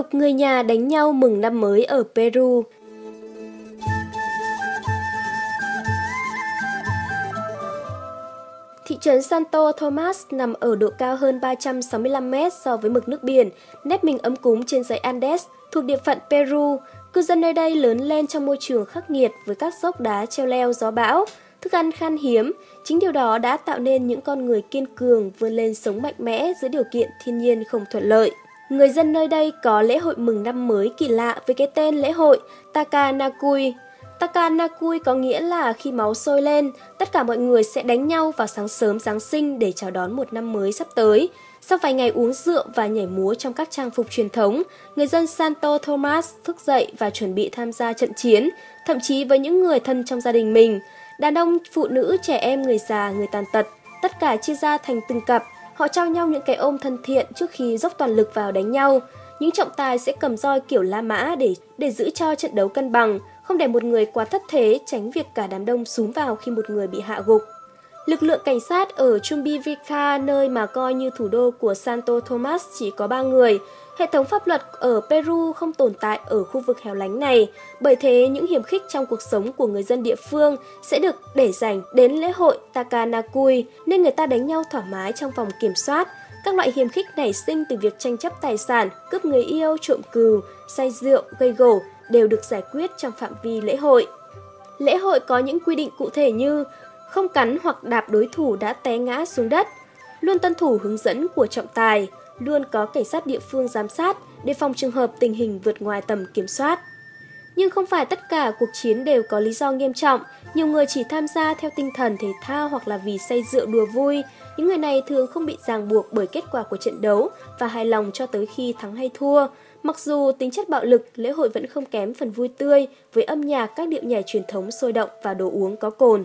Tục người nhà đánh nhau mừng năm mới ở Peru Thị trấn Santo Tomas nằm ở độ cao hơn 365 mét so với mực nước biển, nếp mình ấm cúng trên dãy Andes, thuộc địa phận Peru. Cư dân nơi đây lớn lên trong môi trường khắc nghiệt với các dốc đá treo leo gió bão, thức ăn khan hiếm. Chính điều đó đã tạo nên những con người kiên cường vươn lên sống mạnh mẽ giữa điều kiện thiên nhiên không thuận lợi. Người dân nơi đây có lễ hội mừng năm mới kỳ lạ với cái tên lễ hội Takanakui. Takanakui có nghĩa là khi máu sôi lên, tất cả mọi người sẽ đánh nhau vào sáng sớm Giáng sinh để chào đón một năm mới sắp tới. Sau vài ngày uống rượu và nhảy múa trong các trang phục truyền thống, người dân Santo Thomas thức dậy và chuẩn bị tham gia trận chiến, thậm chí với những người thân trong gia đình mình. Đàn ông, phụ nữ, trẻ em, người già, người tàn tật, tất cả chia ra thành từng cặp, họ trao nhau những cái ôm thân thiện trước khi dốc toàn lực vào đánh nhau. Những trọng tài sẽ cầm roi kiểu La Mã để để giữ cho trận đấu cân bằng, không để một người quá thất thế, tránh việc cả đám đông súm vào khi một người bị hạ gục. Lực lượng cảnh sát ở Chumbivica, nơi mà coi như thủ đô của Santo Tomas chỉ có 3 người. Hệ thống pháp luật ở Peru không tồn tại ở khu vực hẻo lánh này, bởi thế những hiểm khích trong cuộc sống của người dân địa phương sẽ được để dành đến lễ hội Takanakui, nên người ta đánh nhau thoải mái trong vòng kiểm soát. Các loại hiểm khích nảy sinh từ việc tranh chấp tài sản, cướp người yêu, trộm cừu, say rượu, gây gổ đều được giải quyết trong phạm vi lễ hội. Lễ hội có những quy định cụ thể như không cắn hoặc đạp đối thủ đã té ngã xuống đất, luôn tuân thủ hướng dẫn của trọng tài, luôn có cảnh sát địa phương giám sát để phòng trường hợp tình hình vượt ngoài tầm kiểm soát. Nhưng không phải tất cả cuộc chiến đều có lý do nghiêm trọng, nhiều người chỉ tham gia theo tinh thần thể thao hoặc là vì say rượu đùa vui. Những người này thường không bị ràng buộc bởi kết quả của trận đấu và hài lòng cho tới khi thắng hay thua. Mặc dù tính chất bạo lực, lễ hội vẫn không kém phần vui tươi với âm nhạc các điệu nhảy truyền thống sôi động và đồ uống có cồn.